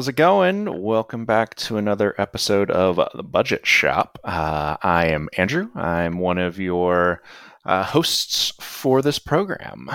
How's it going? Welcome back to another episode of The Budget Shop. Uh, I am Andrew. I'm one of your uh, hosts for this program.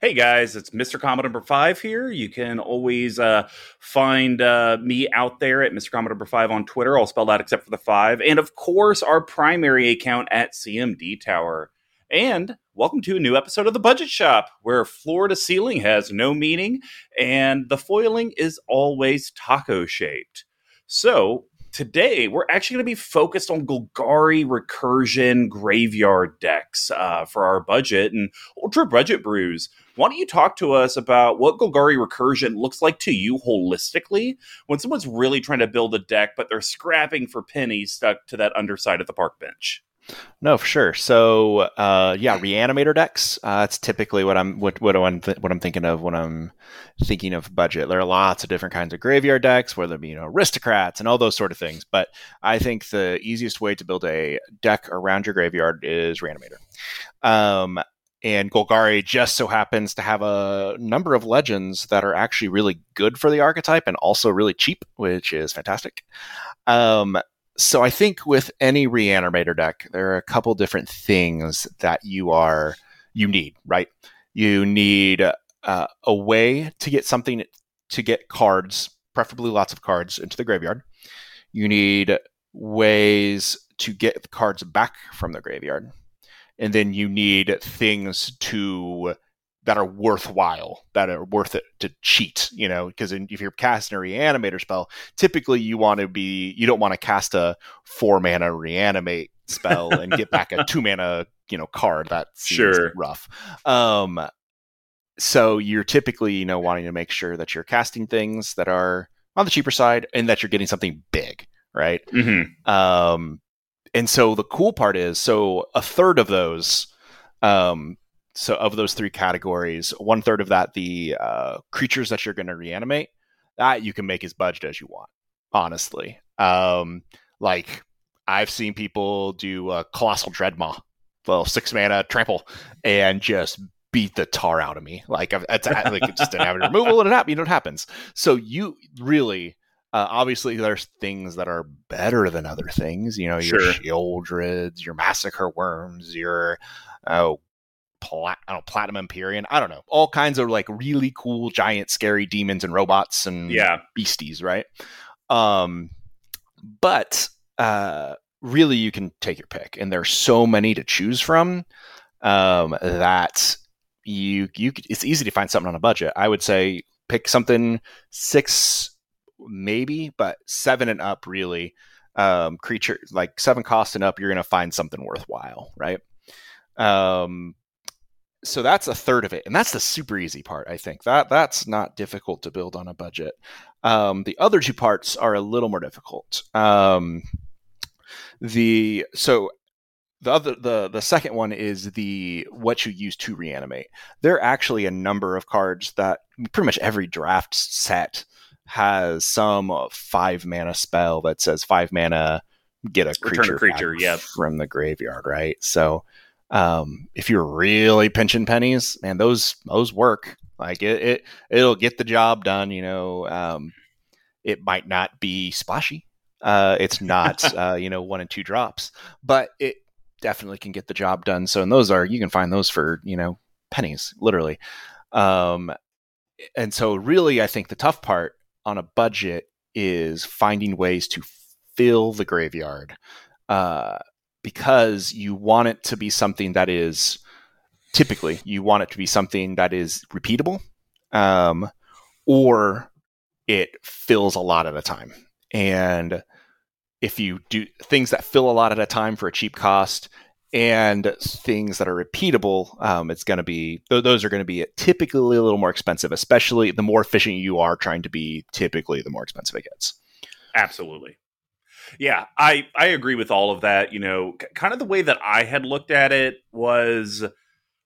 Hey guys, it's Mr. Commodore number five here. You can always uh, find uh, me out there at Mr. Commodore number five on Twitter, all spelled out except for the five. And of course, our primary account at CMD Tower. And welcome to a new episode of The Budget Shop, where floor to ceiling has no meaning and the foiling is always taco shaped. So, today we're actually going to be focused on Golgari recursion graveyard decks uh, for our budget and ultra budget brews. Why don't you talk to us about what Golgari recursion looks like to you holistically when someone's really trying to build a deck, but they're scrapping for pennies stuck to that underside of the park bench? No, for sure. So, uh, yeah, reanimator decks. Uh, that's typically what I'm what what I'm th- what I'm thinking of when I'm thinking of budget. There are lots of different kinds of graveyard decks, whether it be you know aristocrats and all those sort of things. But I think the easiest way to build a deck around your graveyard is reanimator. Um, and Golgari just so happens to have a number of legends that are actually really good for the archetype and also really cheap, which is fantastic. Um, so I think with any reanimator deck, there are a couple different things that you are you need, right? You need uh, a way to get something to get cards, preferably lots of cards, into the graveyard. You need ways to get cards back from the graveyard, and then you need things to that are worthwhile, that are worth it to cheat, you know, because if you're casting a reanimator spell, typically you want to be, you don't want to cast a four mana reanimate spell and get back a two mana, you know, card. That seems sure. rough. Um, so you're typically, you know, wanting to make sure that you're casting things that are on the cheaper side and that you're getting something big, right? Mm-hmm. Um, and so the cool part is, so a third of those um, so of those three categories, one third of that the uh, creatures that you're going to reanimate, that you can make as budget as you want. Honestly, um, like I've seen people do a colossal dreadmaw, little six mana trample, and just beat the tar out of me. Like it's like just an average removal and it happens. You know what happens. So you really. Uh, obviously, there's things that are better than other things. You know, your sure. Sheoldreds, your massacre worms, your oh plat- I don't know, platinum Emperion. I don't know. All kinds of like really cool giant scary demons and robots and yeah. beasties, right? Um but uh really you can take your pick and there's so many to choose from um that you you it's easy to find something on a budget. I would say pick something 6 maybe, but 7 and up really um creature like 7 cost and up you're going to find something worthwhile, right? Um, so that's a third of it and that's the super easy part i think. That that's not difficult to build on a budget. Um, the other two parts are a little more difficult. Um, the so the other the the second one is the what you use to reanimate. There are actually a number of cards that pretty much every draft set has some five mana spell that says five mana get a creature, a creature yeah from the graveyard right? So um, if you're really pinching pennies, man, those those work. Like it, it it'll get the job done. You know, um, it might not be splashy. Uh, it's not uh, you know one and two drops, but it definitely can get the job done. So, and those are you can find those for you know pennies, literally. Um, and so, really, I think the tough part on a budget is finding ways to fill the graveyard. Uh, because you want it to be something that is typically you want it to be something that is repeatable um, or it fills a lot at a time. And if you do things that fill a lot at a time for a cheap cost and things that are repeatable um, it's going to be those are going to be typically a little more expensive especially the more efficient you are trying to be typically the more expensive it gets. Absolutely yeah, I I agree with all of that. You know, kind of the way that I had looked at it was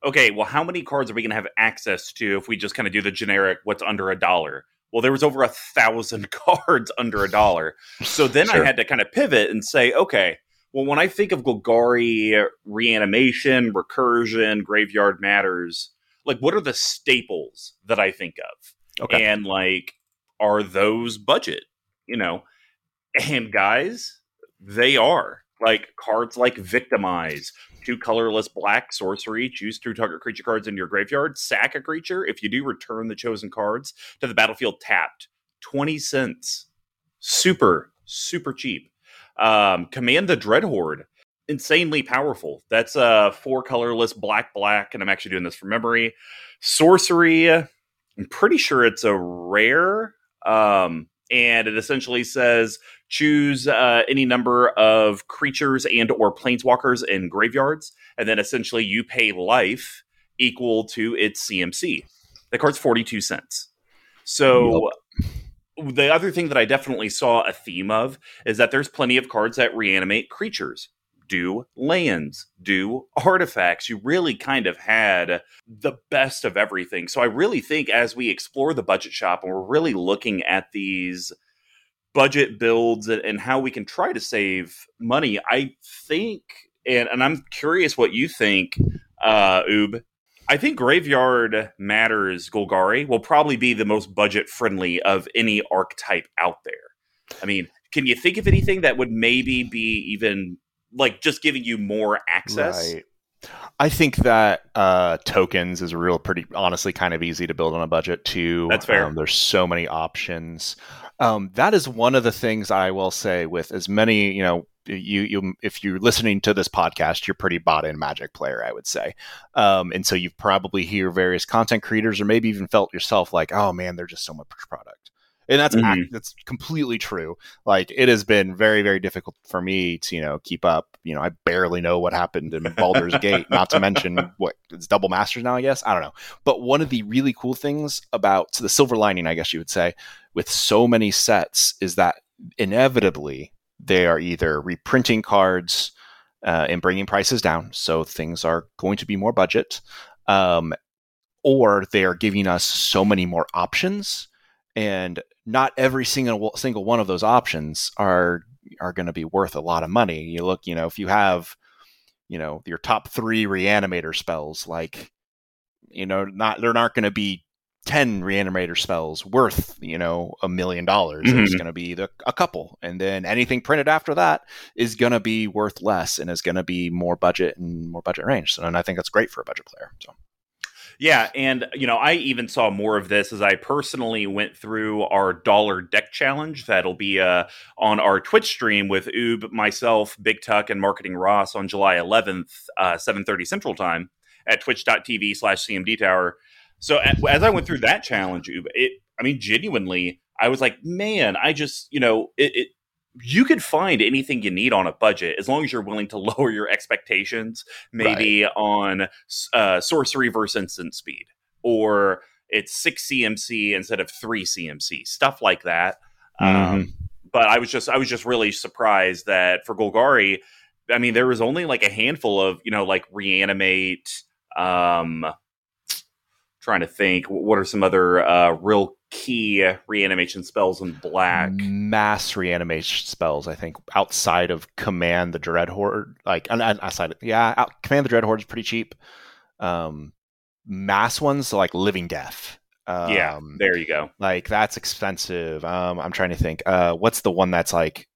okay, well, how many cards are we going to have access to if we just kind of do the generic what's under a dollar? Well, there was over a thousand cards under a dollar. So then sure. I had to kind of pivot and say, okay, well, when I think of Golgari reanimation, recursion, graveyard matters, like what are the staples that I think of? Okay. And like are those budget? You know, and guys, they are like cards like Victimize, two colorless black sorcery, choose two target creature cards in your graveyard, sack a creature. If you do, return the chosen cards to the battlefield tapped. 20 cents. Super, super cheap. Um, Command the Dreadhorde. Insanely powerful. That's a uh, four colorless black, black, and I'm actually doing this from memory. Sorcery. I'm pretty sure it's a rare. Um, and it essentially says choose uh, any number of creatures and or planeswalkers in graveyards and then essentially you pay life equal to its cmc the card's 42 cents. So yep. the other thing that i definitely saw a theme of is that there's plenty of cards that reanimate creatures do lands, do artifacts. You really kind of had the best of everything. So I really think as we explore the budget shop and we're really looking at these budget builds and, how we can try to save money, I think, and, and I'm curious what you think, uh, Oob. I think Graveyard Matters Golgari will probably be the most budget friendly of any archetype out there. I mean, can you think of anything that would maybe be even like just giving you more access. Right. I think that uh, tokens is real pretty honestly kind of easy to build on a budget too. That's fair. Um, there's so many options. Um, that is one of the things I will say with as many, you know, you you if you're listening to this podcast, you're pretty bought in Magic player, I would say. Um, and so you've probably hear various content creators or maybe even felt yourself like, oh man, there's just so much product and that's mm-hmm. that's completely true. Like it has been very very difficult for me to you know keep up. You know, I barely know what happened in Baldur's Gate. Not to mention what it's double masters now. I guess I don't know. But one of the really cool things about so the silver lining, I guess you would say, with so many sets is that inevitably they are either reprinting cards uh, and bringing prices down, so things are going to be more budget. Um, or they are giving us so many more options and not every single single one of those options are are going to be worth a lot of money. You look, you know, if you have, you know, your top three reanimator spells, like, you know, not there aren't going to be ten reanimator spells worth, you know, a million dollars. It's mm-hmm. going to be the, a couple, and then anything printed after that is going to be worth less and is going to be more budget and more budget range. So, and I think that's great for a budget player. So. Yeah, and you know, I even saw more of this as I personally went through our dollar deck challenge. That'll be uh, on our Twitch stream with Oob, myself, Big Tuck, and Marketing Ross on July 11th, uh, 7:30 Central Time at Twitch.tv/slash CMD Tower. So as I went through that challenge, Oob, it, I mean, genuinely, I was like, man, I just, you know, it, it you could find anything you need on a budget as long as you're willing to lower your expectations maybe right. on uh, sorcery versus instant speed or it's six cmc instead of three cmc stuff like that um, mm-hmm. um, but i was just i was just really surprised that for golgari i mean there was only like a handful of you know like reanimate um trying to think what are some other uh, real key reanimation spells in black? Mass reanimation spells i think outside of command the dread horde like outside of, yeah out, command the dread horde is pretty cheap. Um mass ones so like living death um, yeah there you go. like that's expensive. Um i'm trying to think uh what's the one that's like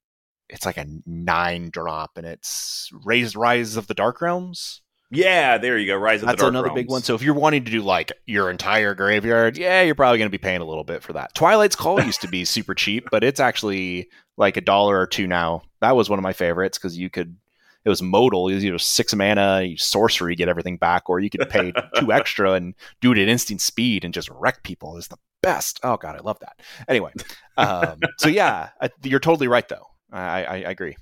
it's like a nine drop and it's raised rise of the dark realms yeah, there you go. Rise of. That's the another Realms. big one. So if you're wanting to do like your entire graveyard, yeah, you're probably going to be paying a little bit for that. Twilight's Call used to be super cheap, but it's actually like a dollar or two now. That was one of my favorites because you could. It was modal. It was either six mana, sorcery, get everything back, or you could pay two extra and do it at instant speed and just wreck people. Is the best. Oh god, I love that. Anyway, um, so yeah, I, you're totally right though. I, I, I agree.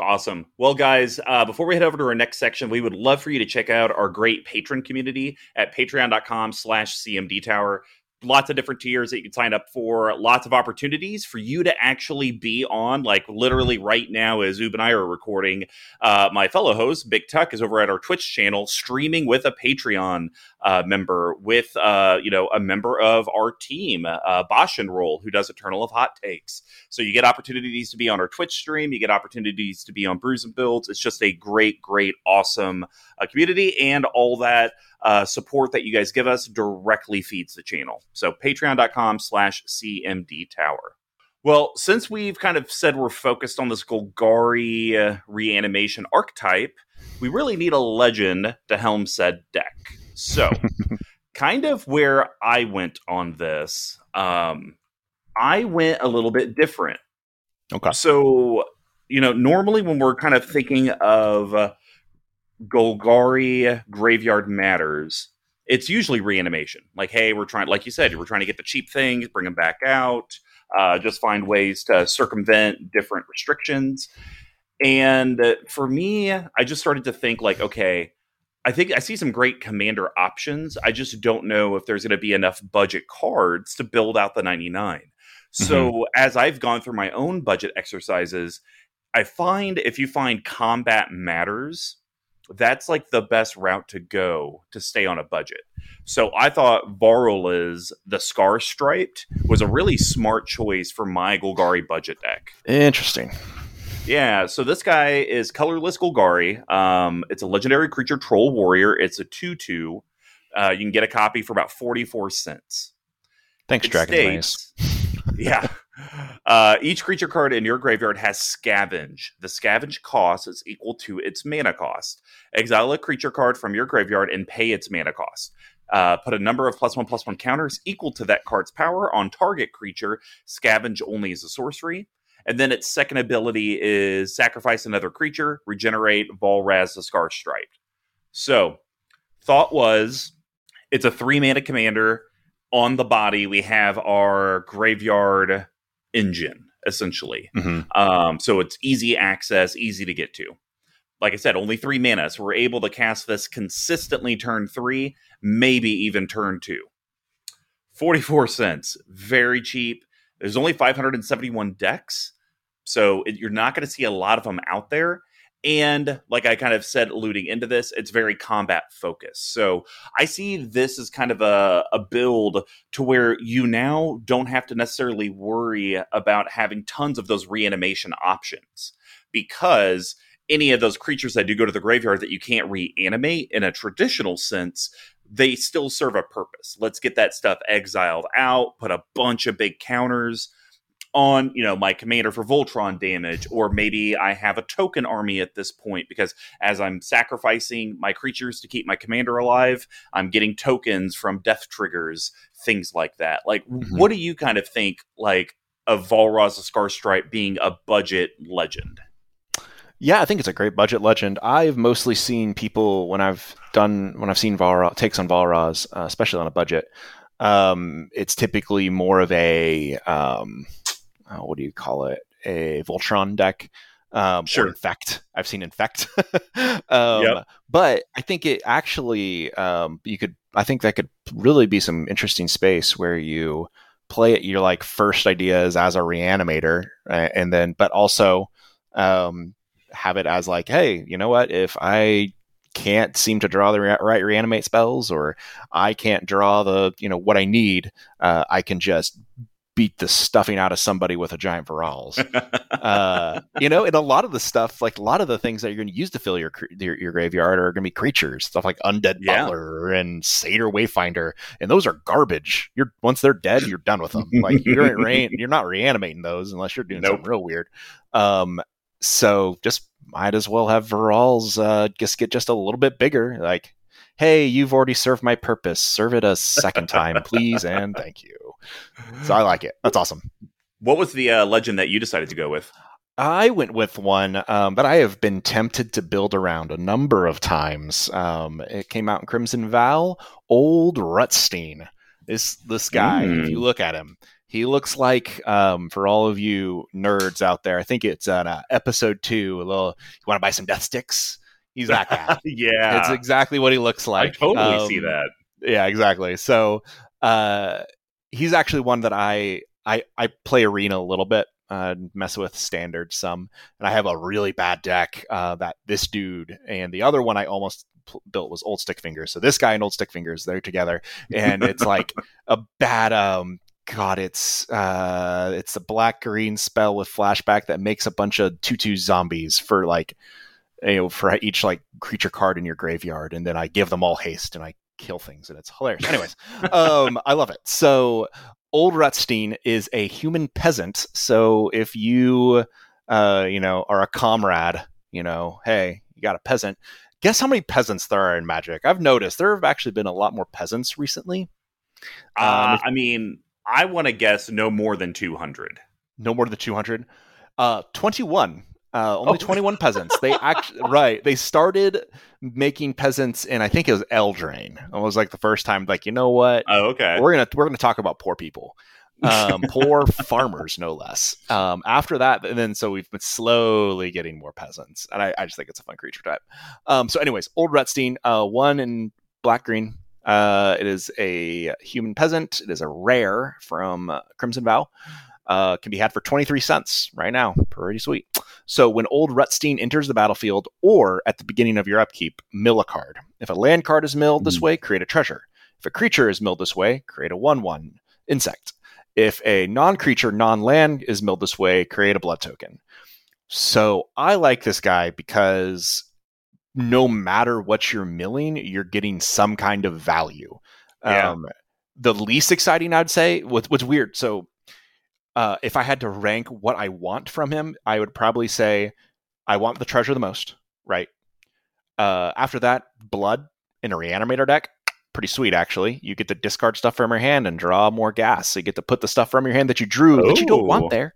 Awesome. Well, guys, uh, before we head over to our next section, we would love for you to check out our great patron community at patreon.com slash CMD Tower lots of different tiers that you can sign up for, lots of opportunities for you to actually be on. Like literally right now, as Oob and I are recording, uh, my fellow host Big Tuck is over at our Twitch channel streaming with a Patreon uh, member, with uh, you know a member of our team, uh, Bosch Roll, who does Eternal of Hot Takes. So you get opportunities to be on our Twitch stream, you get opportunities to be on Brews and Builds. It's just a great, great, awesome uh, community, and all that uh, support that you guys give us directly feeds the channel. So patreon.com slash CMD Tower. Well, since we've kind of said we're focused on this Golgari uh, reanimation archetype, we really need a legend to helm said deck. So, kind of where I went on this, um, I went a little bit different. Okay. So, you know, normally when we're kind of thinking of uh, Golgari Graveyard Matters, it's usually reanimation. Like, hey, we're trying, like you said, we're trying to get the cheap things, bring them back out, uh, just find ways to circumvent different restrictions. And for me, I just started to think, like, okay, I think I see some great commander options. I just don't know if there's going to be enough budget cards to build out the 99. So mm-hmm. as I've gone through my own budget exercises, I find if you find combat matters, that's like the best route to go to stay on a budget. So I thought Varolz the Scar Striped was a really smart choice for my Golgari budget deck. Interesting. Yeah, so this guy is colorless Golgari. Um, it's a legendary creature troll warrior. It's a 2 2. Uh, you can get a copy for about 44 cents. Thanks, Dragon yeah. Uh, each creature card in your graveyard has scavenge. The scavenge cost is equal to its mana cost. Exile a creature card from your graveyard and pay its mana cost. Uh, put a number of plus one plus one counters equal to that card's power on target creature. Scavenge only is a sorcery. And then its second ability is sacrifice another creature, regenerate Varolz the Scar Striped. So, thought was it's a three mana commander. On the body, we have our graveyard engine, essentially. Mm-hmm. Um, so it's easy access, easy to get to. Like I said, only three mana. So we're able to cast this consistently turn three, maybe even turn two. 44 cents, very cheap. There's only 571 decks. So it, you're not going to see a lot of them out there. And like I kind of said, alluding into this, it's very combat focused. So I see this as kind of a, a build to where you now don't have to necessarily worry about having tons of those reanimation options because any of those creatures that do go to the graveyard that you can't reanimate in a traditional sense, they still serve a purpose. Let's get that stuff exiled out, put a bunch of big counters on you know my commander for Voltron damage, or maybe I have a token army at this point because as I'm sacrificing my creatures to keep my commander alive, I'm getting tokens from death triggers, things like that. Like, mm-hmm. what do you kind of think like of Varolz the Scar Stripe being a budget legend? Yeah, I think it's a great budget legend. I've mostly seen people when I've done when I've seen Valra takes on Varolz, uh, especially on a budget. Um, it's typically more of a um, uh, what do you call it? A Voltron deck. Um, sure. Infect. I've seen Infect. um, yep. But I think it actually, um, you could, I think that could really be some interesting space where you play it, your like first ideas as a reanimator, right? and then, but also um, have it as like, hey, you know what? If I can't seem to draw the re- right reanimate spells or I can't draw the, you know, what I need, uh, I can just beat the stuffing out of somebody with a giant Varolz. uh, you know, and a lot of the stuff, like a lot of the things that you're going to use to fill your, your, your graveyard are going to be creatures, stuff like Undead yeah. Butler and Satyr Wayfinder, and those are garbage. You're once they're dead, you're done with them. Like you're re- you're not reanimating those unless you're doing nope. something real weird. Um, so just might as well have Varolz uh, just get just a little bit bigger. Like, hey, you've already served my purpose. Serve it a second time, please, and thank you. So I like it. That's awesome. What was the uh, legend that you decided to go with? I went with one um, that I have been tempted to build around a number of times. Um, it came out in Crimson Vow. Old Rutstein. This this guy, mm. if you mm. look at him, he looks like um, for all of you nerds out there. I think it's on uh, episode two. A little. You want to buy some death sticks? He's that guy. yeah, it's exactly what he looks like. I totally see um, that. Yeah, exactly. So uh, he's actually one that I I I play arena a little bit, uh, mess with standard some, and I have a really bad deck uh, that this dude and the other one I almost built was Old Stick Fingers. So this guy and Old Stick Fingers they're together, and it's like a bad um. God, it's uh, it's a black green spell with flashback that makes a bunch of two two zombies for like you know for each like creature card in your graveyard and then i give them all haste and i kill things, and it's hilarious. Anyways, um, I love it. So Old Rutstein is a human peasant. So if you, uh, you know, are a comrade, you know, hey, you got a peasant. Guess how many peasants there are in Magic? I've noticed there have actually been a lot more peasants recently. Uh, I mean, I want to guess no more than 200. No more than 200. Uh, 21. Uh, only oh. 21 peasants. They actually right. They started making peasants, and I think it was Eldraine. It was like the first time. Like, you know what? Oh, okay. We're gonna we're gonna talk about poor people, um, poor farmers, no less. Um, after that, and then so we've been slowly getting more peasants, and I, I just think it's a fun creature type. Um, so, anyways, Old Rutstein, uh, one in black green. Uh, it is a human peasant. It is a rare from uh, Crimson Vow uh, can be had for 23 cents right now. Pretty sweet. So when old Rutstein enters the battlefield or at the beginning of your upkeep, mill a card. If a land card is milled this mm. way, create a treasure. If a creature is milled this way, create a 1 1 insect. If a non creature, non land is milled this way, create a blood token. So I like this guy because no matter what you're milling, you're getting some kind of value. Yeah. Um, the least exciting, I'd say, what's, what's weird. So uh, if I had to rank what I want from him, I would probably say I want the treasure the most, right? Uh, after that, blood in a reanimator deck, pretty sweet actually. You get to discard stuff from your hand and draw more gas. So you get to put the stuff from your hand that you drew Ooh. that you don't want there.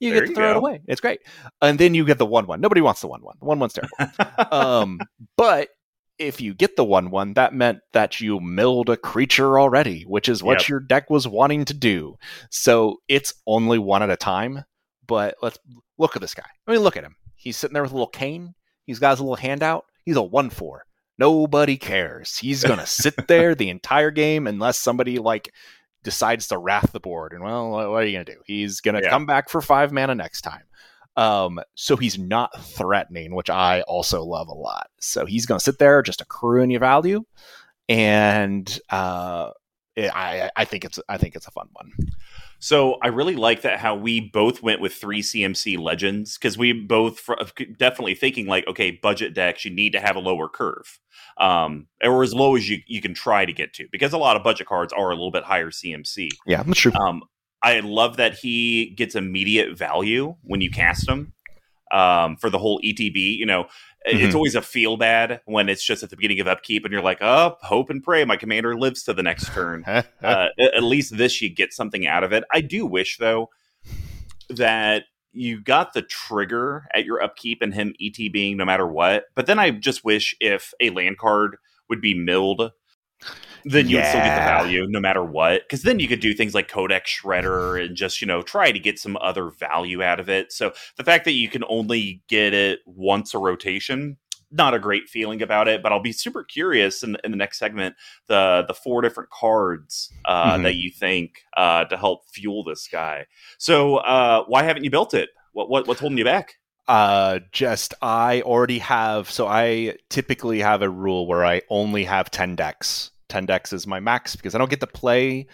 You there get to throw go. it away. It's great. And then you get the one one. Nobody wants the one one. The one one's terrible. um, but if you get the 1 1, that meant that you milled a creature already, which is what yep. your deck was wanting to do. So it's only one at a time. But let's look at this guy. I mean, look at him. He's sitting there with a little cane. He's got his little handout. He's a 1 4. Nobody cares. He's going to sit there the entire game unless somebody like decides to wrath the board. And well, what are you going to do? He's going to yeah. come back for five mana next time. Um, so he's not threatening, which I also love a lot. So he's going to sit there, just accruing your value, and uh, it, I I think it's I think it's a fun one. So I really like that how we both went with three CMC legends because we both definitely thinking like, okay, budget decks you need to have a lower curve, um, or as low as you you can try to get to because a lot of budget cards are a little bit higher CMC. Yeah, that's true. Um, I love that he gets immediate value when you cast him um, for the whole ETB. You know, mm-hmm. it's always a feel bad when it's just at the beginning of upkeep and you're like, oh, hope and pray my commander lives to the next turn. uh, at least this, you get something out of it. I do wish, though, that you got the trigger at your upkeep and him ETBing no matter what. But then I just wish if a land card would be milled then you yeah. would still get the value no matter what. Because then you could do things like Codex Shredder and just, you know, try to get some other value out of it. So the fact that you can only get it once a rotation, not a great feeling about it, but I'll be super curious in, in the next segment the the four different cards uh, mm-hmm. that you think uh, to help fuel this guy. So uh, why haven't you built it? What, what what's holding you back? uh just i already have so i typically have a rule where i only have 10 decks 10 decks is my max because I don't get to play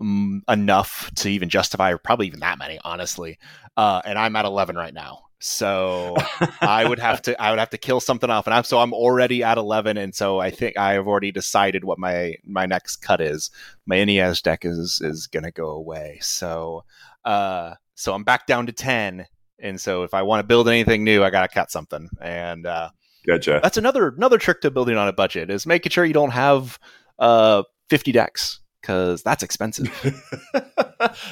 um, enough to even justify probably even that many, honestly. Uh, and I'm at 11 right now. So I would have to I would have to kill something off, and I'm so I'm already at 11, and so I think I have already decided what my my next cut is. My NES deck is is gonna go away, so uh, so I'm back down to 10, and so if I want to build anything new, I gotta cut something, and uh, gotcha. That's another another trick to building on a budget is making sure you don't have uh, 50 decks because that's expensive.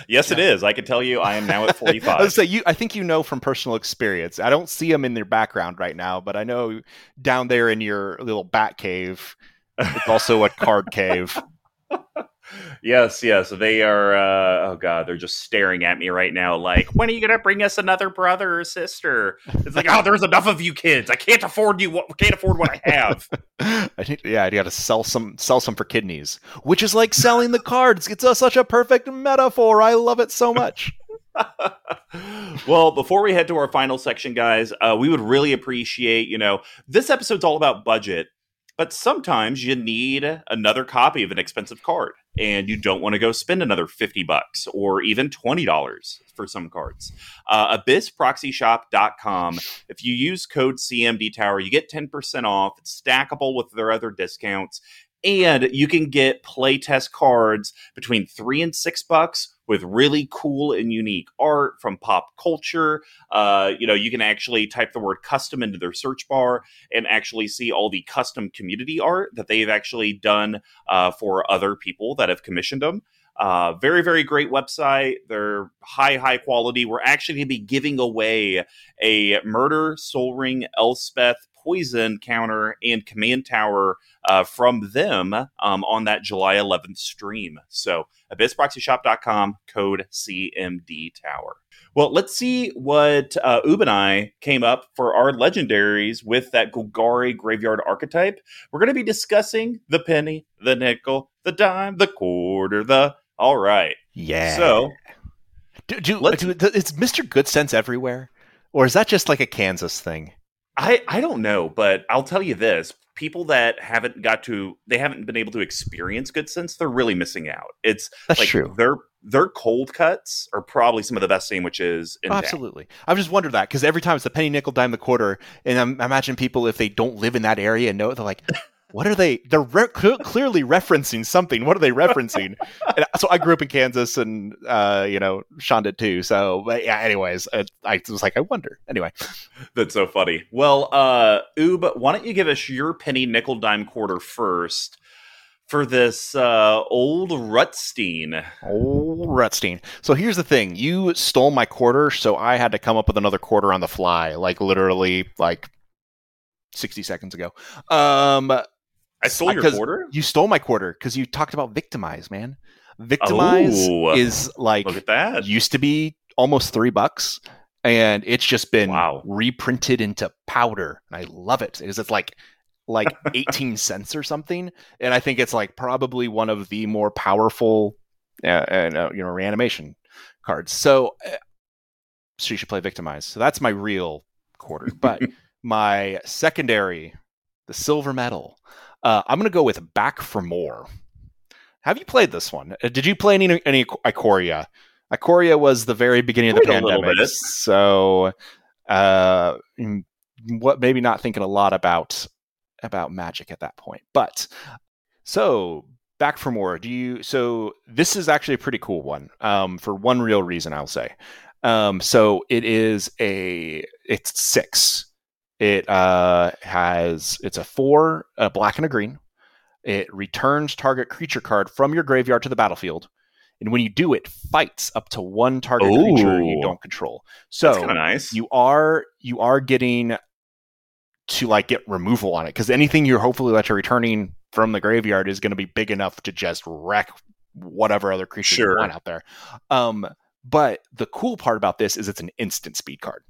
yes, yeah. it is. I can tell you, I am now at 45. I say you. I think you know from personal experience. I don't see them in their background right now, but I know down there in your little bat cave, it's also a card cave yes, yes, they are. Uh, oh god, they're just staring at me right now. Like, when are you gonna bring us another brother or sister? It's like, oh, there's enough of you kids. I can't afford you. What Can't afford what I have. I think, yeah, I got to sell some, sell some for kidneys, which is like selling the cards. It's a, such a perfect metaphor. I love it so much. well, before we head to our final section, guys, uh, we would really appreciate, you know, this episode's all about budget, but sometimes you need another copy of an expensive card and you don't want to go spend another 50 bucks or even $20 for some cards. Uh, abyssproxyshop.com. If you use code CMD Tower, you get 10% off. It's stackable with their other discounts. and you can get playtest cards between three and six bucks with really cool and unique art from pop culture. Uh, you know, you can actually type the word custom into their search bar and actually see all the custom community art that they've actually done uh, for other people that have commissioned them. Uh, very, very great website. They're high, high quality. We're actually going to be giving away a Murder, Sol Ring, Elspeth, Poison counter and Command Tower uh, from them um, on that July 11th stream. So, abyssproxyshop.com, code CMD Tower. Well, let's see what uh, Oob and I came up for our legendaries with that Golgari graveyard archetype. We're going to be discussing the penny, the nickel, the dime, the quarter, the all right. Yeah. So, do, do, do, is Mr. Good Sense everywhere? Or is that just like a Kansas thing? I, I don't know, but I'll tell you this. People that haven't got to they haven't been able to experience good sense, they're really missing out. It's That's like true. their their cold cuts are probably some of the best sandwiches in Oh, absolutely. I've just wondered that because every time it's the penny, nickel, dime, the quarter, and I'm, I imagine people if they don't live in that area and know, they're like, "What are they? They're re- clearly referencing something. What are they referencing?" and so I grew up in Kansas, and uh, you know, Sean did too. So, but yeah. Anyways, uh, I was like, I wonder. Anyway, That's so funny. Well, uh Oob, why don't you give us your penny nickel dime quarter first for this uh old Rutstein? old Rutstein. So here's the thing: you stole my quarter, so I had to come up with another quarter on the fly, like literally, like sixty seconds ago. Um, I stole your quarter? You stole my quarter because you talked about victimize, man. Victimize Oh. is like Look at that. used to be almost three bucks, and it's just been Wow. reprinted into powder. And I love it because it's like like 18 cents or something, and I think it's like probably one of the more powerful, uh, uh, you know, reanimation cards. So, uh, so you should play victimize. So that's my real quarter, but my secondary, the silver medal. Uh, I'm gonna go with back for more. Have you played this one? Uh, Did you play any any Ikoria? Ikoria was the very beginning of the pandemic, so uh, mm, what maybe not thinking a lot about about magic at that point. But so back for more. Do you? So this is actually a pretty cool one. Um, for one real reason, I'll say. Um, so it is a it's six. It uh has it's a four, a black and a green. It returns target creature card from your graveyard to the battlefield, and when you do, it fights up to one target creature you don't control. So nice. you are you are getting to like get removal on it because anything you're hopefully that you're returning from the graveyard is going to be big enough to just wreck whatever other creature Sure. you want out there. Um, but the cool part about this is it's an instant speed card.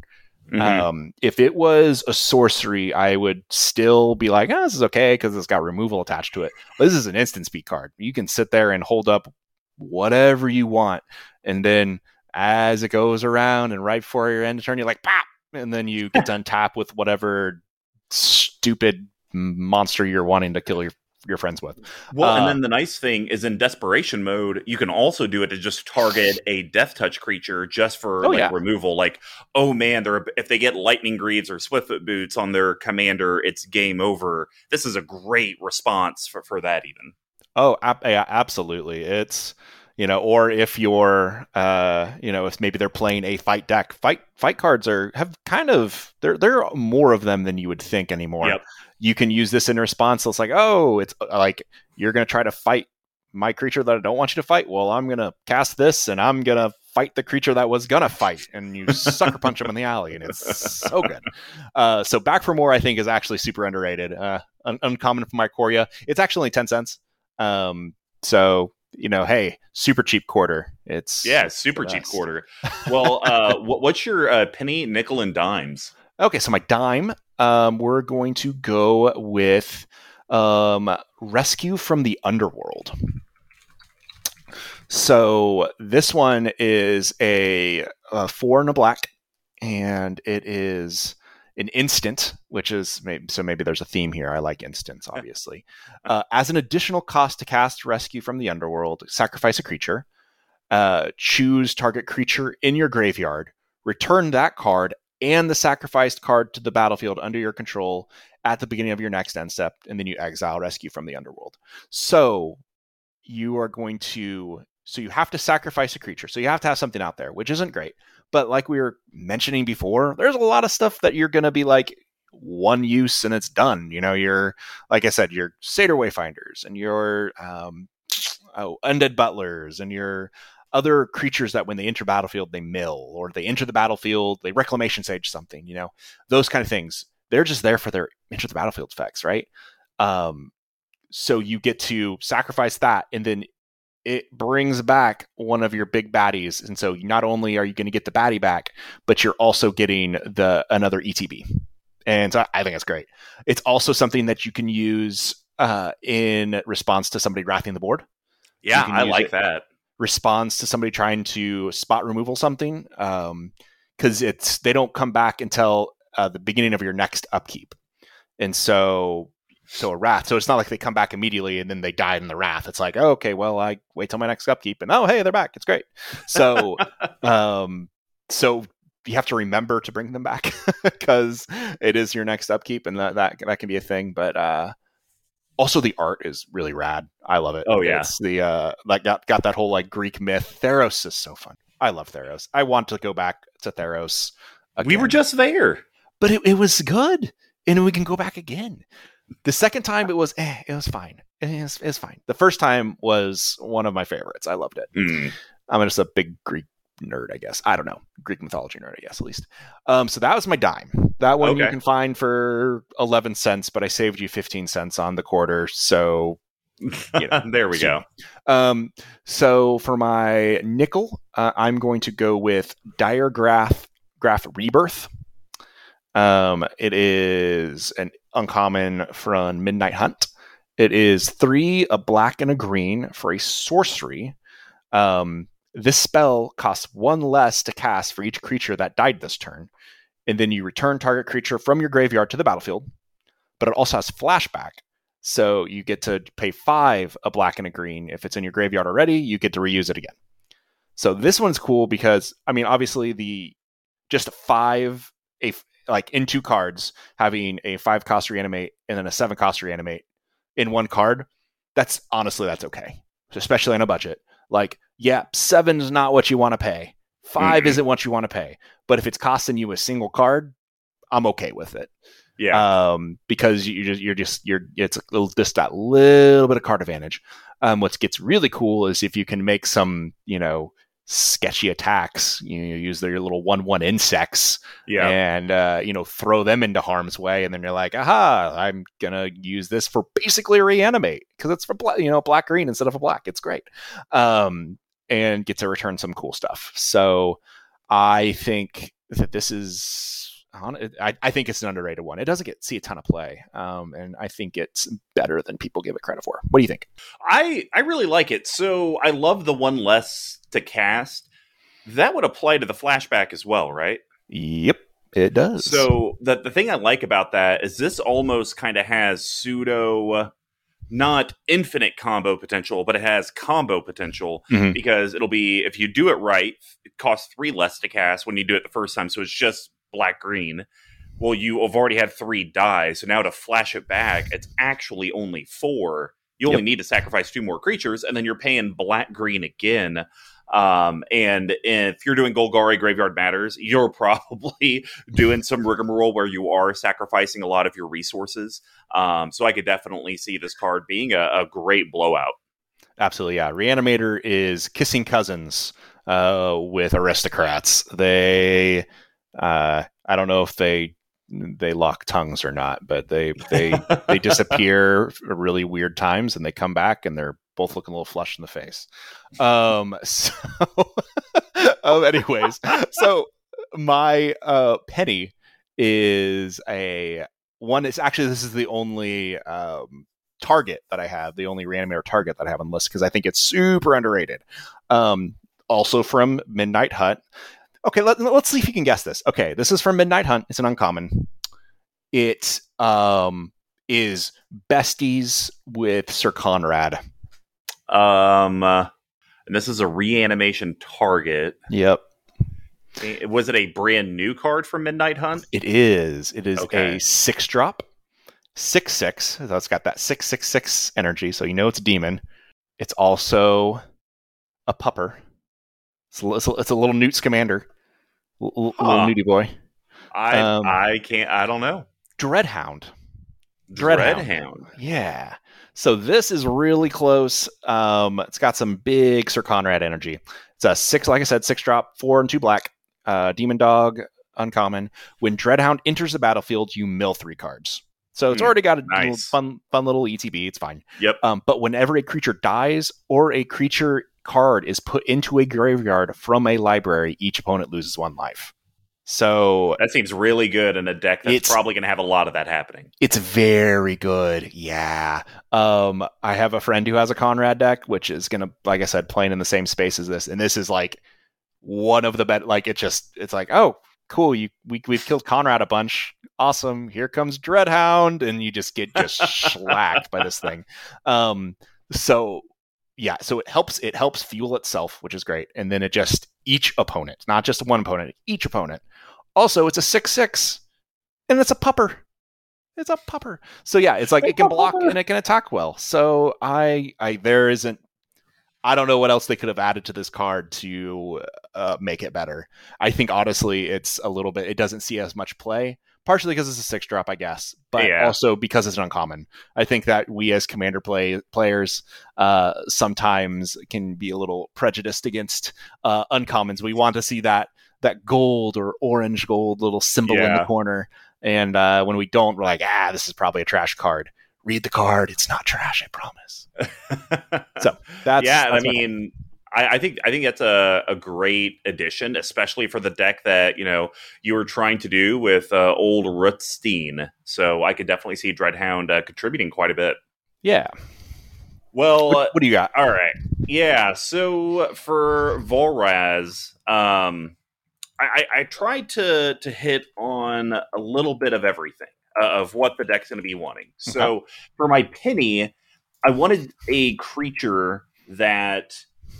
Mhm. Um, if it was a sorcery, I would still be like, oh, this is okay because it's got removal attached to it. But this is an instant speed card. You can sit there and hold up whatever you want, and then as it goes around and right before your end turn, you're like, pop, and then you get to untap with whatever stupid monster you're wanting to kill your your friends with. Well, Uh, and then the nice thing is in desperation mode, you can also do it to just target a death touch creature just for Oh, like yeah. removal. Like, oh man, they're if they get lightning greaves or swiftfoot boots on their commander, it's game over. This is a great response for, for that even. Oh, ab- yeah, absolutely. It's you know, or if you're, uh, you know, if maybe they're playing a fight deck, fight fight cards are have kind of there there are more of them than you would think anymore. Yep. You can use this in response. So it's like, oh, it's uh, like you're gonna try to fight my creature that I don't want you to fight. Well, I'm gonna cast this, and I'm gonna fight the creature that was gonna fight, and you sucker punch him in the alley, and it's so good. Uh, so back for more, I think, is actually super underrated. Uh, un- uncommon from Ikoria. It's actually only ten cents. Um, so you know, hey, super cheap quarter. It's Yeah, super cheap quarter. Well, uh, what's your uh, penny, nickel, and dimes? Okay, so my dime, um, we're going to go with um, Rescue from the Underworld. So this one is a, a four and a black, and it is an instant, which is maybe, so maybe there's a theme here. I like instants, obviously. Uh, as an additional cost to cast Rescue from the Underworld, sacrifice a creature, uh, choose target creature in your graveyard, return that card and the sacrificed card to the battlefield under your control at the beginning of your next end step, and then you exile rescue from the underworld. So you are going to so you have to sacrifice a creature. So you have to have something out there, which isn't great. But like we were mentioning before, there's a lot of stuff that you're going to be like one use and it's done. You know, you're like I said, your Satyr Wayfinders and your um, oh, undead butlers and your other creatures that when they enter battlefield they mill or they enter the battlefield they reclamation sage something. You know, those kind of things. They're just there for their enter the battlefield effects, right? Um, so you get to sacrifice that and then it brings back one of your big baddies. And so not only are you going to get the baddie back but you're also getting the another etb and so i think that's great. It's also something that you can use uh, in response to somebody wrathing the board. Yeah i like that. responds to somebody trying to spot removal something because um, it's they don't come back until uh, the beginning of your next upkeep. And so so a wrath. So it's not like they come back immediately and then they die in the wrath. It's like, oh, okay, well, I wait till my next upkeep, and oh, hey, they're back. It's great. So, um, so you have to remember to bring them back because it is your next upkeep, and that that that can be a thing. But uh, also the art is really rad. I love it. Oh yeah, it's the uh, like got got that whole like Greek myth. Theros is so fun. I love Theros. I want to go back to Theros. Again. We were just there, but it, it was good, and we can go back again. The second time it was, eh, it was fine. It was, it was fine. The first time was one of my favorites. I loved it. Mm. I'm just a big Greek nerd, I guess. I don't know. Greek mythology nerd, I guess, at least. Um, so that was my dime. That one okay. you can find for 11 cents, but I saved you 15 cents on the quarter. So you know, there we so, go. Um, so for my nickel, uh, I'm going to go with Diregraf, Graph Rebirth. Um, it is an uncommon from Midnight Hunt. It is three, a black and a green for a sorcery. Um, this spell costs one less to cast for each creature that died this turn. And then you return target creature from your graveyard to the battlefield. But it also has flashback. So you get to pay five, a black and a green. If it's in your graveyard already, you get to reuse it again. So this one's cool because, I mean, obviously the just five, a, like in two cards, having a five cost reanimate and then a seven cost reanimate in one card, that's honestly that's okay, especially on a budget. Like, yeah, seven is not what you want to pay. 5 mm-hmm. isn't what you want to pay. But if it's costing you a single card, I'm okay with it. Yeah. Um, because you just you're just you're it's a little, just that little bit of card advantage. Um, what gets really cool is if you can make some, you know, sketchy attacks. You, know, you use their little one one insects, yeah, and uh, you know throw them into harm's way, and then you're like, aha, I'm gonna use this for basically reanimate because it's for black, you know, black green instead of a black. It's great, um, and get to return some cool stuff. So I think that this is. I, I think it's an underrated one. It doesn't get see a ton of play, um, and I think it's better than people give it credit for. What do you think? I I really like it. So I love the one less to cast, that would apply to the flashback as well, right? Yep, it does. So the the thing I like about that is this almost kind of has pseudo not infinite combo potential, but it has combo potential mm-hmm. because it'll be if you do it right, it costs three less to cast when you do it the first time. So it's just black green. Well, you have already had three die, so now to flash it back, it's actually only four. You only yep. need to sacrifice two more creatures, and then you're paying black green again. Um, and if you're doing Golgari Graveyard Matters, you're probably doing some rigmarole where you are sacrificing a lot of your resources. Um, so I could definitely see this card being a, a great blowout. Absolutely, yeah. Reanimator is kissing cousins uh, with aristocrats. They, uh, I don't know if they they lock tongues or not, but they they they disappear really weird times and they come back and they're both looking a little flushed in the face. Um, so, um, anyways, so my uh, penny is a one. It's actually this is the only um, target that I have, the only reanimator target that I have on the list because I think it's super underrated. Um, also from Midnight Hunt. Okay, let, us see if you can guess this. Okay, this is from Midnight Hunt. It's an uncommon. It um, is besties with Sir Konrad. Um, uh, and this is a reanimation target. Yep. Was it a brand new card from Midnight Hunt? It is. It is okay. a six drop. six six. So it's got that six six six energy, so you know it's a demon. It's also a pupper. It's a, it's a, it's a little Newt commander, l- Huh. little nudie boy. I Um, I can't. I don't know. Dreadhound. Dreadhound. Dreadhound. Yeah. So this is really close. Um, it's got some big Syr Konrad energy. It's a six, like I said, six drop, four and two black. Uh, Demon Dog, uncommon. When Dreadhound enters the battlefield, you mill three cards. So it's Hmm, already got a little fun, fun little ETB. It's fine. Yep. Um, but whenever a creature dies or a creature card is put into a graveyard from a library, each opponent loses one life. So That seems really good in a deck that's probably going to have a lot of that happening. It's very good. Yeah. Um, I have a friend who has a Konrad deck, which is gonna, like I said, playing in the same space as this, and this is like one of the best. Like it just, it's like, oh, cool. You we we've killed Konrad a bunch. Awesome. Here comes Dreadhound, and you just get just slacked by this thing. Um, so yeah, so it helps. It helps fuel itself, which is great, and then it just each opponent, not just one opponent, each opponent. Also, it's a six six, and it's a pupper. It's a pupper. So yeah, it's like it can block and it can attack well. So I, I there isn't. I don't know what else they could have added to this card to uh, make it better. I think honestly, it's a little bit. It doesn't see as much play, partially because it's a six drop, I guess, but Yeah. also because it's an uncommon. I think that we as commander play players uh, sometimes can be a little prejudiced against uh, uncommons. We want to see that that gold or orange gold little symbol in the corner, and uh, when we don't, we're like, ah, this is probably a trash card. Read the card; it's not trash, I promise. So that's yeah, and I mean, I, I think I think that's a, a great addition, especially for the deck that you know you were trying to do with uh, old Rutstein. So I could definitely see Dreadhound uh, contributing quite a bit. yeah. Well, What, what do you got? all right, yeah. So for Varolz, um, I, I, tried to to hit on a little bit of everything uh, of what the deck's going to be wanting. So for my penny, I wanted a creature that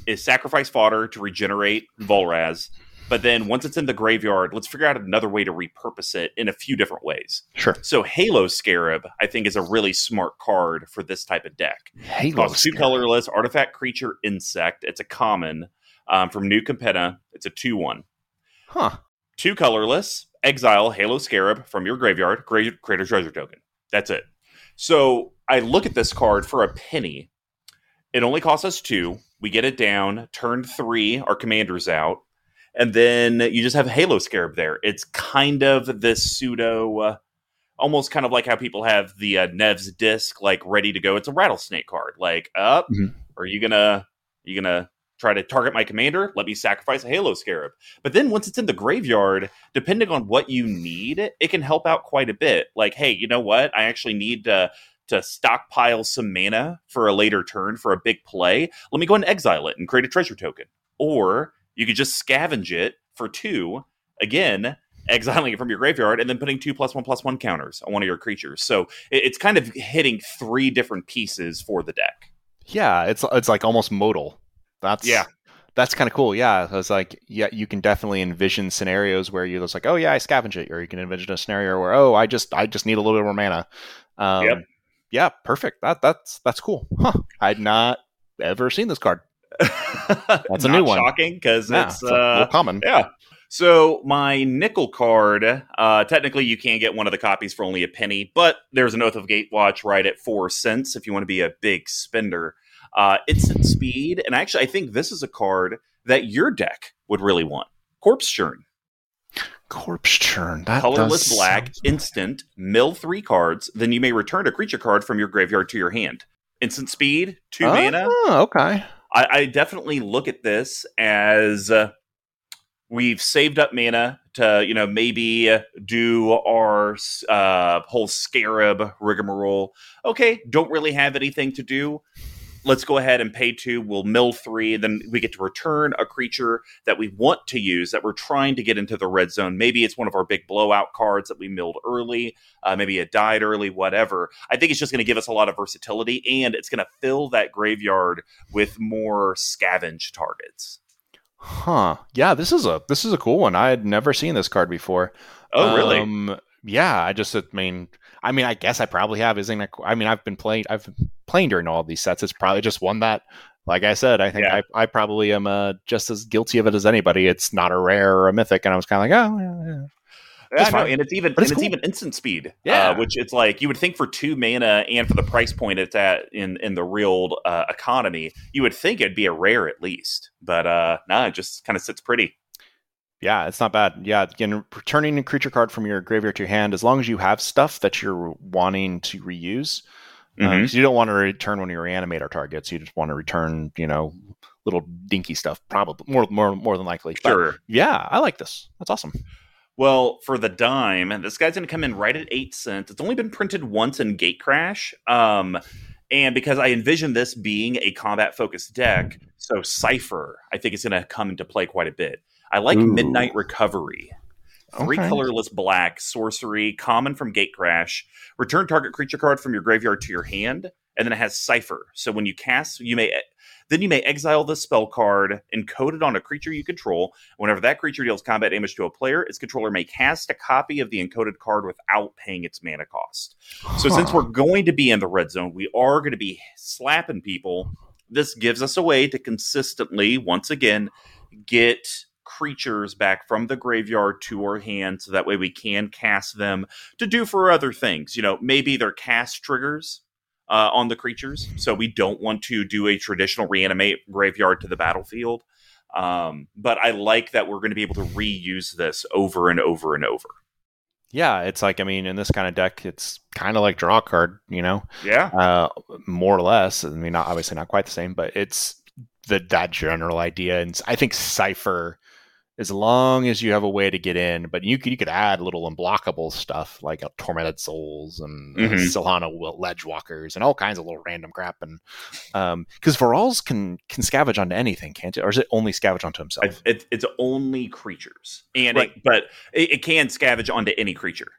is sacrifice fodder to regenerate Varolz. But then once it's in the graveyard, let's figure out another way to repurpose it in a few different ways. Sure. So Halo Scarab, I think, is a really smart card for this type of deck. Halo. Two colorless artifact creature insect. It's a common um, from New Capenna. It's a two one. Huh. Two colorless exile Halo Scarab from your graveyard. Gra- create a treasure token. That's it. So I look at this card for a penny. It only costs us two. We get it down. Turn three, our commander's out. And then you just have Halo Scarab there. It's kind of this pseudo, uh, almost kind of like how people have the uh, Nev's disc like ready to go. It's a rattlesnake card. Like, up, Mhm. are you gonna you gonna try to target my commander? Let me sacrifice a Halo Scarab. But then once it's in the graveyard, depending on what you need, it can help out quite a bit. Like, hey, you know what? I actually need to to stockpile some mana for a later turn for a big play. Let me go and exile it and create a treasure token. Or you could just scavenge it for two. Again, exiling it from your graveyard and then putting two plus one plus one counters on one of your creatures. So it's kind of hitting three different pieces for the deck. Yeah, it's it's like almost modal. That's Yeah. That's kind of cool. Yeah, it's like yeah, you can definitely envision scenarios where you're just like, oh yeah, I scavenge it, or you can envision a scenario where oh, I just I just need a little bit more mana. Um, Yep. Yeah, perfect. That that's that's cool. Huh. I'd not ever seen this card. That's a new one. Shocking because Yeah, it's little uh, common. yeah. So my nickel card, uh, technically you can get one of the copies for only a penny, but there's an Oath of Gatewatch right at four cents if you want to be a big spender. Uh, instant speed, and actually I think this is a card that your deck would really want. Corpse Churn, Corpse churn. That colorless black, sound- instant, mill three cards, then you may return a creature card from your graveyard to your hand. Instant speed, two mana. Oh, okay. I, I definitely look at this as uh, we've saved up mana to, you know, maybe do our uh, whole scarab rigmarole. Okay, don't really have anything to do. Let's go ahead and pay two. We'll mill three. Then we get to return a creature that we want to use that we're trying to get into the red zone. Maybe it's one of our big blowout cards that we milled early. Uh, maybe it died early, whatever. I think it's just going to give us a lot of versatility and it's going to fill that graveyard with more scavenge targets. Huh. Yeah, this is a this is a cool one. I had never seen this card before. Oh, really? Um, yeah, I just I mean, I mean, I guess I probably have. Isn't it? I mean, I've been playing. I've been playing during all of these sets. It's probably just one that, like I said, I think Yeah. I, I probably am uh, just as guilty of it as anybody. It's not a rare or a mythic, and I was kind of like, oh, yeah, yeah. Yeah, no, and it's even But and it's it's even instant speed. Yeah. uh, which it's like you would think for two mana and for the price point it's at in in the real uh, economy, you would think it'd be a rare at least. But uh, nah, it just kind of sits pretty. Yeah, it's not bad. Yeah, again, returning a creature card from your graveyard to your hand, as long as you have stuff that you're wanting to reuse, Um, Mhm. 'cause you don't want to return one of your reanimator targets. You just want to return, you know, little dinky stuff. Probably more, more, more than likely. But Sure. yeah, I like this. That's awesome. Well, for the dime, this guy's going to come in right at eight cents. It's only been printed once in Gatecrash. Um, and because I envision this being a combat focused deck, so Cipher, I think, is going to come into play quite a bit. I like Ooh. Midnight Recovery. Three Okay. colorless black, sorcery, common from Gatecrash. Return target creature card from your graveyard to your hand, and then it has Cipher. So when you cast, you may then you may exile the spell card, encoded on a creature you control. Whenever that creature deals combat damage to a player, its controller may cast a copy of the encoded card without paying its mana cost. So since we're going to be in the red zone, we are going to be slapping people. This gives us a way to consistently, once again, get creatures back from the graveyard to our hand so that way we can cast them to do for other things. You know, maybe they're cast triggers uh, on the creatures. So we don't want to do a traditional reanimate graveyard to the battlefield. Um, but I like that we're going to be able to reuse this over and over and over. yeah, it's like I mean, in this kind of deck, it's kind of like draw card, you know, Yeah. uh, more or less. I mean, not obviously not quite the same, but it's the that general idea. And I think Cipher, as long as you have a way to get in, but you could you could add little unblockable stuff like uh, tormented souls and uh, Mhm. Silhana Wil- ledge walkers and all kinds of little random crap. And because Varolz can can scavenge onto anything, can't it? Or is it only scavenge onto himself? It, it, it's only creatures, and Right. it, but it, it can scavenge onto any creature.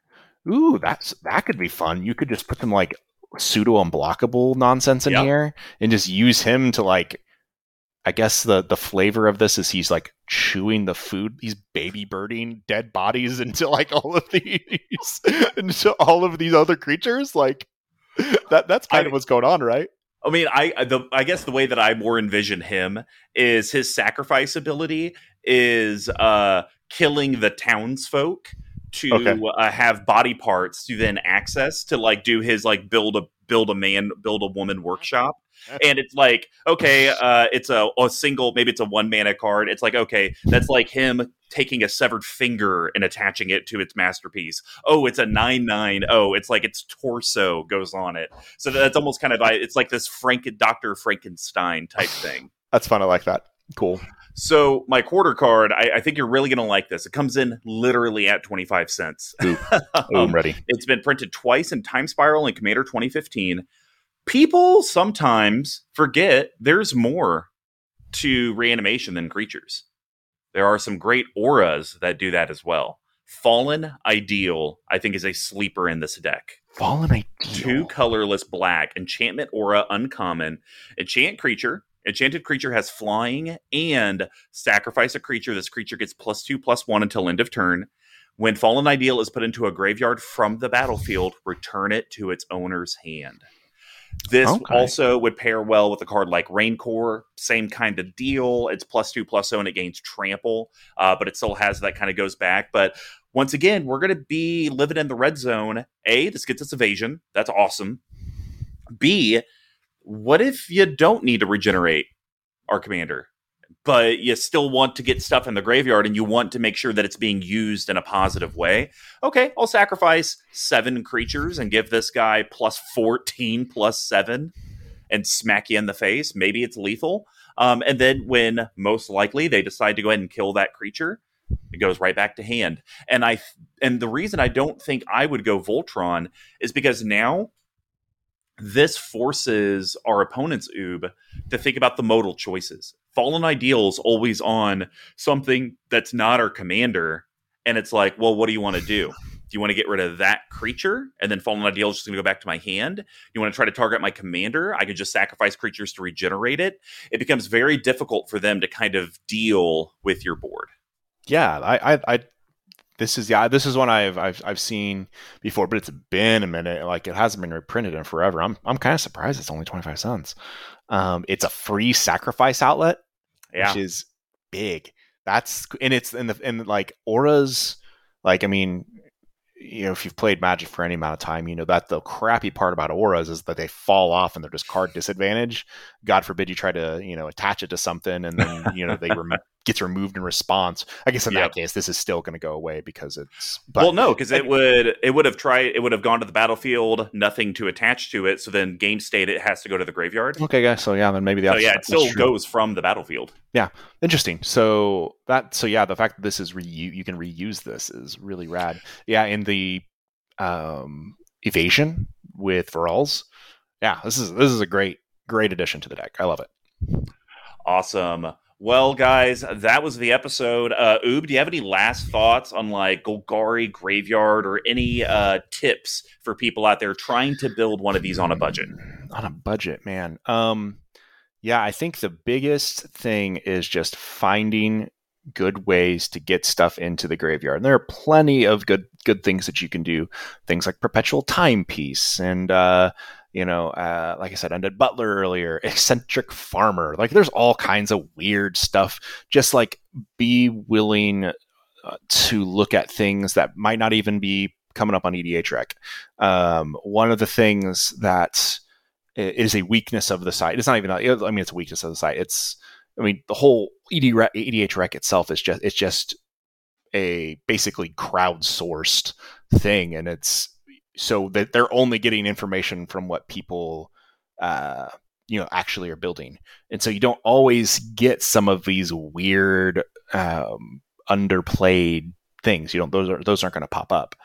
Ooh, that's that could be fun. You could just put some like pseudo unblockable nonsense in Yep. here and just use him to like I guess the the flavor of this is he's like chewing the food, he's baby birding dead bodies into like all of these into all of these other creatures. Like that that's kind I- of what's going on, right? I mean, I I- the I guess the way that I more envision him is his sacrifice ability is uh killing the townsfolk to Okay. uh, have body parts to then access to like do his like build a build a man build a woman workshop and it's like okay uh it's a, a single maybe it's a one mana card it's like okay that's like him taking a severed finger and attaching it to its masterpiece oh it's a 9-9 oh it's like its torso goes on it so that's almost kind of it's like this frank dr frankenstein type thing That's fun. I like that. Cool. so my quarter card I, I think you're really going to like this it comes in literally at 25 cents Ooh. Oh, I'm ready. it's been printed twice in Time Spiral and Commander 2015. People sometimes forget there's more to reanimation than creatures. There are some great auras that do that as well. Fallen Ideal, I think, is a sleeper in this deck. Fallen ideal. Two colorless black, enchantment aura uncommon, enchant creature. Enchanted creature has flying and sacrifice a creature. This creature gets plus two, plus one until end of turn. When Fallen Ideal is put into a graveyard from the battlefield, return it to its owner's hand. This Okay. also would pair well with a card like Rancor, same kind of deal. It's plus two, plus zero, and it gains trample, uh, but it still has that kind of goes back. But once again, we're going to be living in the red zone. A, this gets us evasion. That's awesome. B, what if you don't need to regenerate our commander, but you still want to get stuff in the graveyard and you want to make sure that it's being used in a positive way? Okay, I'll sacrifice seven creatures and give this guy plus 14 plus seven and smack you in the face. Maybe it's lethal. Um, and then when most likely they decide to go ahead and kill that creature, it goes right back to hand. And I and the reason I don't think I would go Voltron is because now this forces our opponent's oob to think about the modal choices. Fallen Ideal's always on something that's not our commander, and it's like, well, what do you want to do? Do you want to get rid of that creature and then Fallen Ideal is just going to go back to my hand? You want to try to target my commander? I could just sacrifice creatures to regenerate it. It becomes very difficult for them to kind of deal with your board. Yeah, I, I, I this is yeah, this is one I've I've I've seen before, but it's been a minute. Like it hasn't been reprinted in forever. I'm I'm kind of surprised it's only twenty five cents. Um, it's a free sacrifice outlet, Yeah. which is big. That's and it's in the and like auras. Like I mean, you know, if you've played Magic for any amount of time, you know that the crappy part about auras is that they fall off and they're just card disadvantage. God forbid you try to you know attach it to something and then you know they rem- gets removed in response. I guess in Yep. that case, this is still going to go away because it's. But well, no, because it would it would have tried it would have gone to the battlefield, nothing to attach to it. So then game state it has to go to the graveyard. okay, guys. So yeah, then maybe So that's yeah, it still goes from the battlefield. Yeah, interesting. So that so yeah, the fact that this is reu- you can reuse this is really rad. Yeah, in the um evasion with Varolz. Yeah, this is this is a great great addition to the deck. I love it. Awesome. Well, guys, that was the episode. Uh, Oob, do you have any last thoughts on like Golgari Graveyard or any uh, tips for people out there trying to build one of these on a budget? On a budget, man. Um yeah, I think the biggest thing is just finding good ways to get stuff into the graveyard. And there are plenty of good good things that you can do. Things like perpetual timepiece and uh you know, uh, like I said, Undead Butler earlier, eccentric farmer. Like, there's all kinds of weird stuff. Just like be willing uh, to look at things that might not even be coming up on EDHREC. Um, one of the things that is a weakness of the site. It's not even. I mean, it's a weakness of the site. It's. I mean, the whole ED EDH rec itself is just. It's just a basically crowdsourced thing, and it's so that they're only getting information from what people, uh, you know, actually are building, and so you don't always get some of these weird, um, underplayed things. You don't. Those are those aren't going to pop up,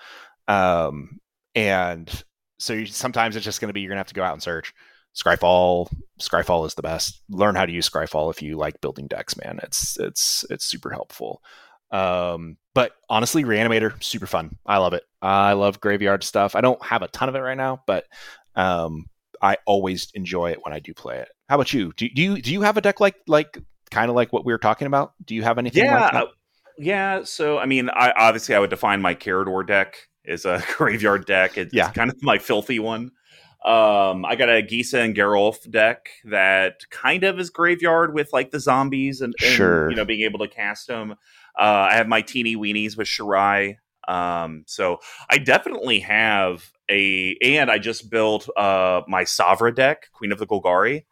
um, and so you, sometimes it's just going to be you're going to have to go out and search. Scryfall, Scryfall is the best. Learn how to use Scryfall if you like building decks, man. It's it's it's super helpful. Um, but honestly, Reanimator, super fun. I love it. I love graveyard stuff. I don't have a ton of it right now, but um, I always enjoy it when I do play it. How about you? Do, do you do you have a deck like like kind of like what we were talking about? Do you have anything? Yeah, like that? uh, yeah. So I mean, I obviously I would define my Karador deck as a graveyard deck. It's Yeah. kind of my filthy one. Um, I got a Gisa and Geralf deck that kind of is graveyard with like the zombies and, and, Sure. you know being able to cast them. Uh, I have my teeny weenies with Shirei. Um, so I definitely have a, and I just built uh my Savra deck, Queen of the Golgari.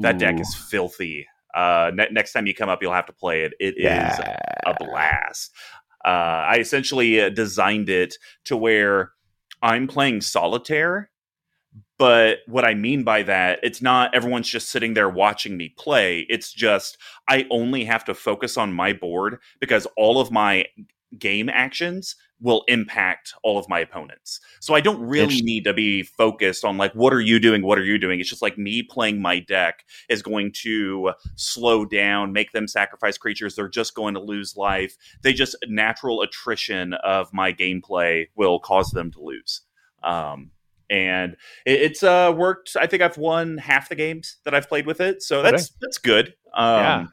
That deck is filthy. Uh, ne- next time you come up, you'll have to play it. It is yeah. a blast. Uh, I essentially uh, designed it to where I'm playing solitaire, but what I mean by that, it's not everyone's just sitting there watching me play. It's just I only have to focus on my board because all of my game actions will impact all of my opponents. So I don't really need to be focused on like what are you doing, what are you doing? It's just like me playing my deck is going to slow down, make them sacrifice creatures. They're just going to lose life. They just natural attrition of my gameplay will cause them to lose. Um, and it, it's uh, worked. I think I've won half the games that I've played with it, so Okay. that's that's good. Um, Yeah.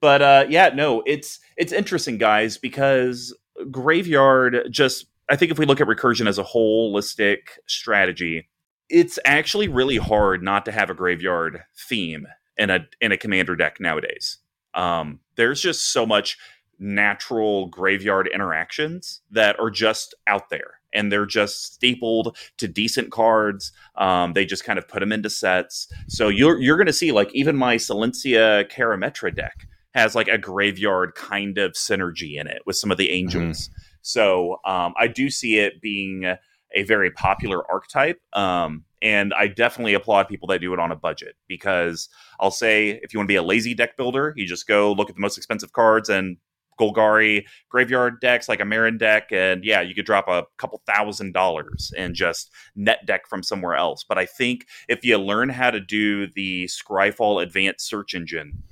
But uh, yeah, no, it's it's interesting, guys, because graveyard just. I think if we look at recursion as a holistic strategy, it's actually really hard not to have a graveyard theme in a in a commander deck nowadays. Um, there's just so much natural graveyard interactions that are just out there and they're just stapled to decent cards. Um, they just kind of put them into sets. So you're you're going to see like even my silencia Karametra deck has like a graveyard kind of synergy in it with some of the angels. So um, i do see it being a very popular archetype um, and i definitely applaud people that do it on a budget because I'll say if you want to be a lazy deck builder, you just go look at the most expensive cards and Golgari graveyard decks like a Meren deck, and yeah, you could drop a couple thousand dollars and just net deck from somewhere else. But I think if you learn how to do the Scryfall advanced search engine,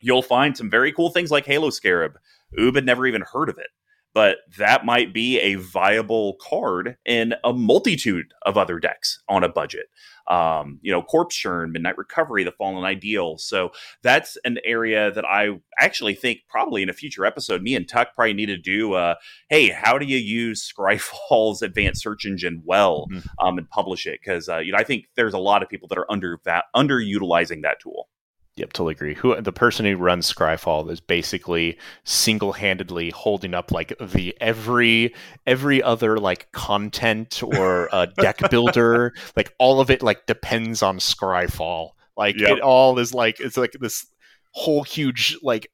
you'll find some very cool things like Halo Scarab. Oob had never even heard of it. But that might be a viable card in a multitude of other decks on a budget. Um, you know, Corpse Churn, Midnight Recovery, The Fallen Ideal. So that's an area that I actually think probably in a future episode, me and Tuck probably need to do. Uh, hey, how do you use Scryfall's advanced search engine well mm-hmm. um, and publish it? Because uh, you know, I think there's a lot of people that are under that underutilizing that tool. Yep, totally agree. Who the person who runs Scryfall is basically single-handedly holding up like the every every other like content or uh, deck builder, like all of it like depends on Scryfall. Like yep. it all is like it's like this whole huge like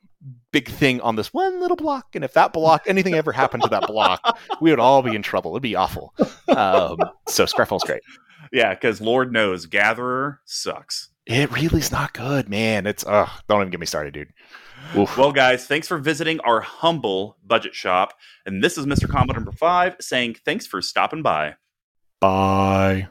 big thing on this one little block, and if that block anything ever happened to that block, we would all be in trouble. It'd be awful. Um, so Scryfall's great. Yeah, because Lord knows Gatherer sucks. It really is not good, man. It's uh don't even get me started, dude. Oof. Well, guys, thanks for visiting our humble budget shop. And this is Mr. Commodore number five saying thanks for stopping by. Bye.